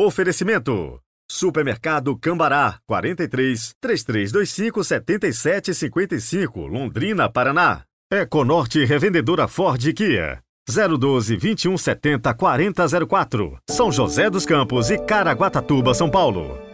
Oferecimento. Supermercado Cambará, 43 3325 7755, Londrina, Paraná. Econorte Revendedora Ford Kia. 012 2170 4004, São José dos Campos e Caraguatatuba, São Paulo.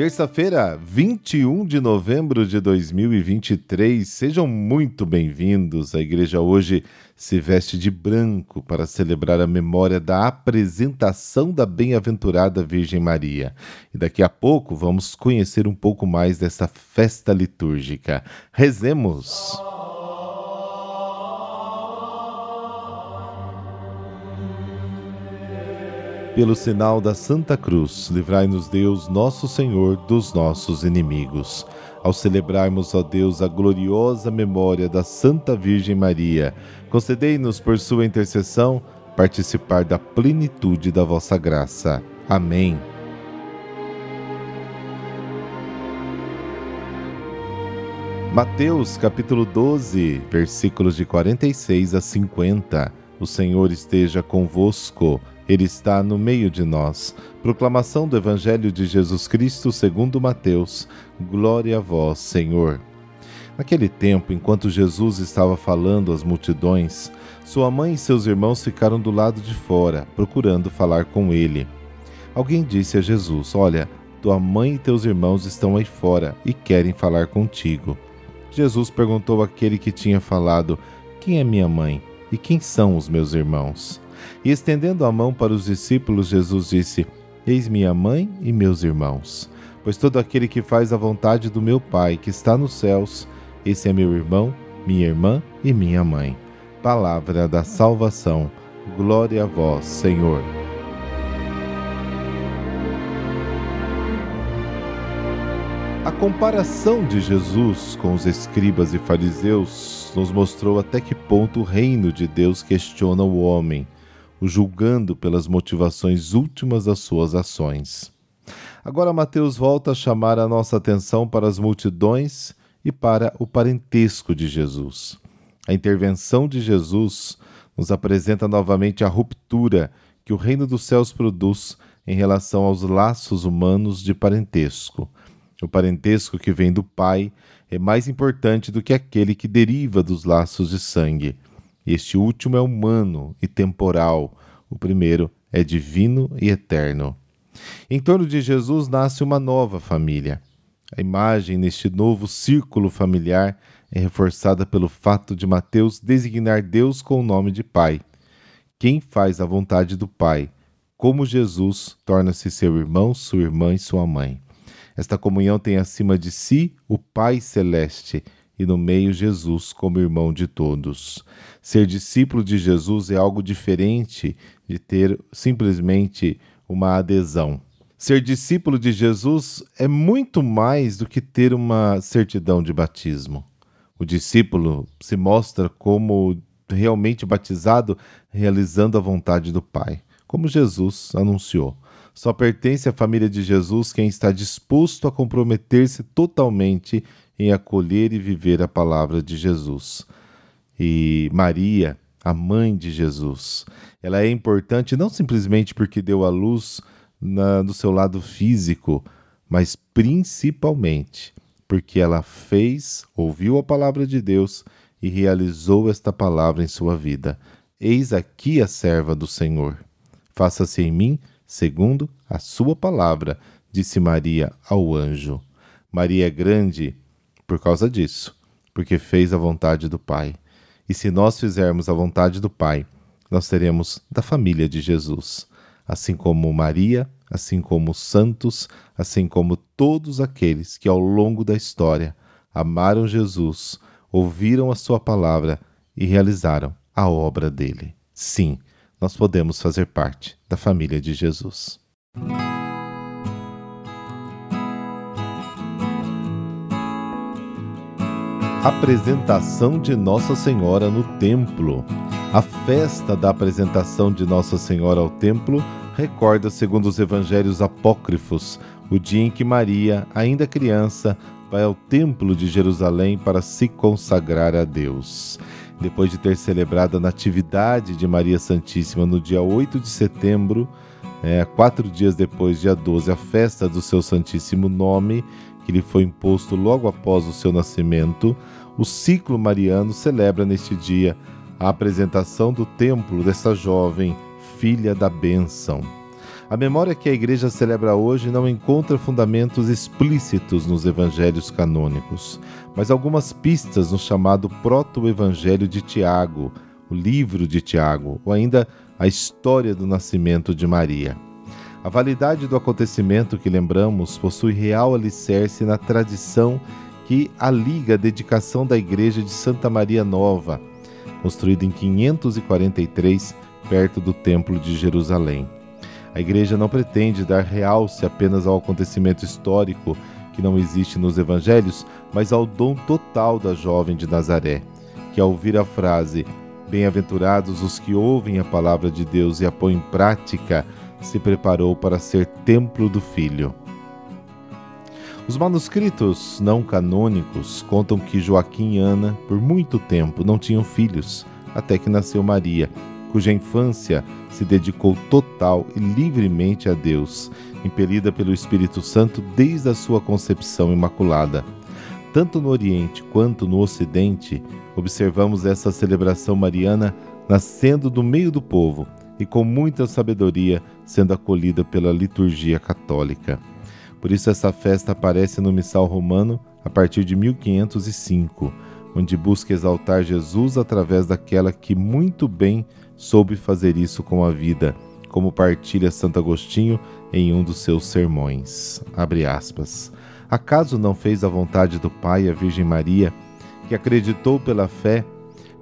Terça-feira, 21 de novembro de 2023. Sejam muito bem-vindos. A igreja hoje se veste de branco para celebrar a memória da apresentação da bem-aventurada Virgem Maria. E daqui a pouco vamos conhecer um pouco mais dessa festa litúrgica. Rezemos! Pelo sinal da Santa Cruz, livrai-nos Deus, nosso Senhor, dos nossos inimigos. Ao celebrarmos, ó Deus, a gloriosa memória da Santa Virgem Maria, concedei-nos por sua intercessão participar da plenitude da vossa graça. Amém. Mateus capítulo 12, versículos de 46 a 50. O Senhor esteja convosco. Ele está no meio de nós. Proclamação do Evangelho de Jesus Cristo segundo Mateus. Glória a vós, Senhor. Naquele tempo, enquanto Jesus estava falando às multidões, sua mãe e seus irmãos ficaram do lado de fora, procurando falar com ele. Alguém disse a Jesus: Olha, tua mãe e teus irmãos estão aí fora e querem falar contigo. Jesus perguntou àquele que tinha falado: Quem é minha mãe e quem são os meus irmãos? E estendendo a mão para os discípulos, Jesus disse: Eis minha mãe e meus irmãos. Pois todo aquele que faz a vontade do meu Pai, que está nos céus, esse é meu irmão, minha irmã e minha mãe. Palavra da salvação. Glória a vós, Senhor. A comparação de Jesus com os escribas e fariseus nos mostrou até que ponto o reino de Deus questiona o homem julgando pelas motivações últimas das suas ações. Agora, Mateus volta a chamar a nossa atenção para as multidões e para o parentesco de Jesus. A intervenção de Jesus nos apresenta novamente a ruptura que o reino dos céus produz em relação aos laços humanos de parentesco. O parentesco que vem do Pai é mais importante do que aquele que deriva dos laços de sangue. Este último é humano e temporal, o primeiro é divino e eterno. Em torno de Jesus nasce uma nova família. A imagem neste novo círculo familiar é reforçada pelo fato de Mateus designar Deus com o nome de Pai. Quem faz a vontade do Pai, como Jesus, torna-se seu irmão, sua irmã e sua mãe. Esta comunhão tem acima de si o Pai Celeste e no meio Jesus como irmão de todos. Ser discípulo de Jesus é algo diferente de ter simplesmente uma adesão. Ser discípulo de Jesus é muito mais do que ter uma certidão de batismo. O discípulo se mostra como realmente batizado, realizando a vontade do Pai, como Jesus anunciou. Só pertence à família de Jesus quem está disposto a comprometer-se totalmente em acolher e viver a palavra de Jesus. E Maria, a mãe de Jesus, ela é importante não simplesmente porque deu a luz na, no seu lado físico, mas principalmente porque ela fez, ouviu a palavra de Deus e realizou esta palavra em sua vida. Eis aqui a serva do Senhor. Faça-se em mim segundo a sua palavra, disse Maria ao anjo. Maria é grande por causa disso, porque fez a vontade do Pai. E se nós fizermos a vontade do Pai, nós seremos da família de Jesus, assim como Maria, assim como os santos, assim como todos aqueles que ao longo da história amaram Jesus, ouviram a sua palavra e realizaram a obra dele. Sim, nós podemos fazer parte da família de Jesus. Apresentação de Nossa Senhora no Templo. A festa da apresentação de Nossa Senhora ao templo recorda, segundo os evangelhos apócrifos, o dia em que Maria, ainda criança, vai ao Templo de Jerusalém para se consagrar a Deus. Depois de ter celebrado a Natividade de Maria Santíssima no dia 8 de setembro, é, quatro dias depois, dia 12, a festa do seu Santíssimo Nome, que lhe foi imposto logo após o seu nascimento, o ciclo mariano celebra neste dia a apresentação do templo dessa jovem filha da bênção. A memória que a igreja celebra hoje não encontra fundamentos explícitos nos evangelhos canônicos, mas algumas pistas no chamado Proto-Evangelho de Tiago, o livro de Tiago, ou ainda a história do nascimento de Maria. A validade do acontecimento que lembramos possui real alicerce na tradição que aliga a dedicação da igreja de Santa Maria Nova, construída em 543, perto do Templo de Jerusalém. A Igreja não pretende dar realce apenas ao acontecimento histórico que não existe nos evangelhos, mas ao dom total da jovem de Nazaré, que ao ouvir a frase Bem-aventurados os que ouvem a palavra de Deus e a põem em prática, se preparou para ser templo do Filho. Os manuscritos não canônicos contam que Joaquim e Ana, por muito tempo, não tinham filhos, até que nasceu Maria, cuja infância se dedicou total e livremente a Deus, impelida pelo Espírito Santo desde a sua concepção imaculada. Tanto no Oriente quanto no Ocidente, observamos essa celebração mariana nascendo do meio do povo e com muita sabedoria sendo acolhida pela liturgia católica. Por isso, essa festa aparece no Missal Romano a partir de 1505, onde busca exaltar Jesus através daquela que muito bem soube fazer isso com a vida, como partilha Santo Agostinho em um dos seus sermões. Acaso não fez a vontade do Pai a Virgem Maria, que acreditou pela fé,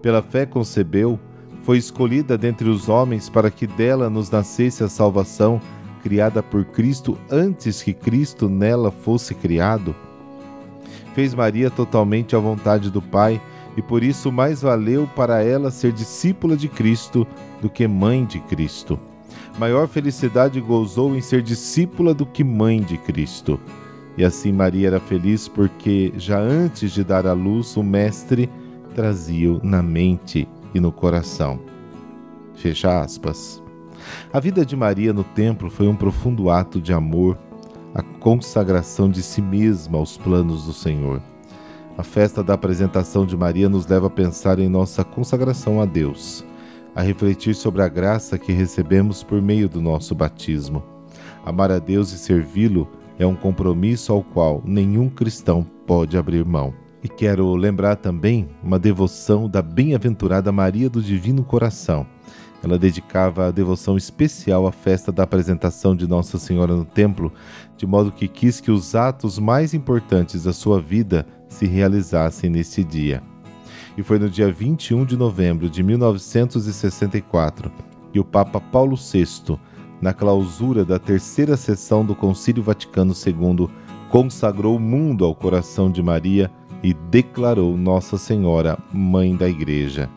pela fé concebeu, foi escolhida dentre os homens para que dela nos nascesse a salvação, criada por Cristo antes que Cristo nela fosse criado? Fez Maria totalmente a vontade do Pai e por isso mais valeu para ela ser discípula de Cristo do que mãe de Cristo. Maior felicidade gozou em ser discípula do que mãe de Cristo. E assim Maria era feliz porque já antes de dar à luz o Mestre trazia-o na mente e no coração. Fecha aspas. A vida de Maria no templo foi um profundo ato de amor, a consagração de si mesma aos planos do Senhor. A festa da apresentação de Maria nos leva a pensar em nossa consagração a Deus, a refletir sobre a graça que recebemos por meio do nosso batismo. Amar a Deus e servi-lo é um compromisso ao qual nenhum cristão pode abrir mão. E quero lembrar também uma devoção da bem-aventurada Maria do Divino Coração. Ela dedicava a devoção especial à festa da apresentação de Nossa Senhora no templo, de modo que quis que os atos mais importantes da sua vida se realizassem neste dia. E foi no dia 21 de novembro de 1964 que o Papa Paulo VI, na clausura da terceira sessão do Concílio Vaticano II, consagrou o mundo ao coração de Maria e declarou Nossa Senhora Mãe da Igreja.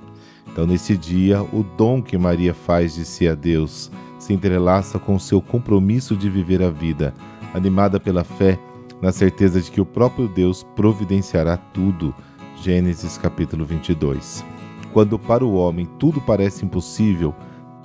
Então, nesse dia, o dom que Maria faz de si a Deus se entrelaça com o seu compromisso de viver a vida, animada pela fé na certeza de que o próprio Deus providenciará tudo. Gênesis capítulo 22. Quando para o homem tudo parece impossível,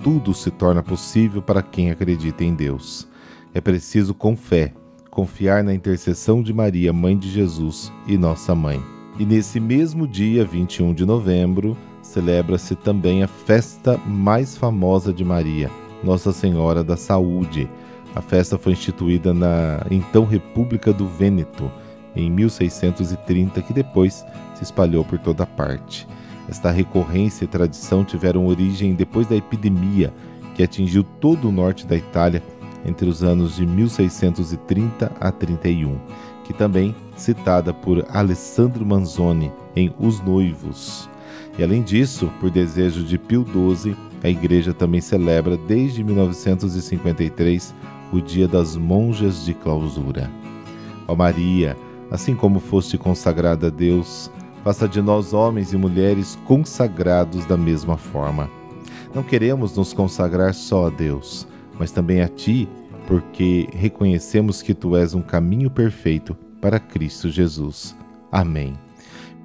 tudo se torna possível para quem acredita em Deus. É preciso, com fé, confiar na intercessão de Maria, mãe de Jesus e nossa mãe. E nesse mesmo dia, 21 de novembro, celebra-se também a festa mais famosa de Maria, Nossa Senhora da Saúde a festa foi instituída na então República do Vêneto, em 1630, que depois se espalhou por toda parte. Esta recorrência e tradição tiveram origem depois da epidemia que atingiu todo o norte da Itália entre os anos de 1630 a 31, que também citada por Alessandro Manzoni em Os Noivos. E além disso, por desejo de Pio XII, a igreja também celebra desde 1953 o dia das monjas de clausura. Ó Maria, assim como foste consagrada a Deus, faça de nós homens e mulheres consagrados da mesma forma. Não queremos nos consagrar só a Deus, mas também a Ti, porque reconhecemos que Tu és um caminho perfeito para Cristo Jesus. Amém.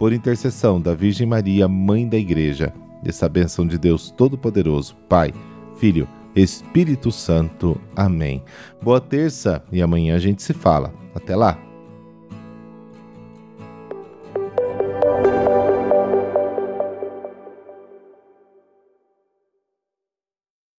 Por intercessão da Virgem Maria, Mãe da Igreja, dessa bênção de Deus Todo-Poderoso, Pai, Filho, Espírito Santo. Amém. Boa terça e amanhã a gente se fala. Até lá!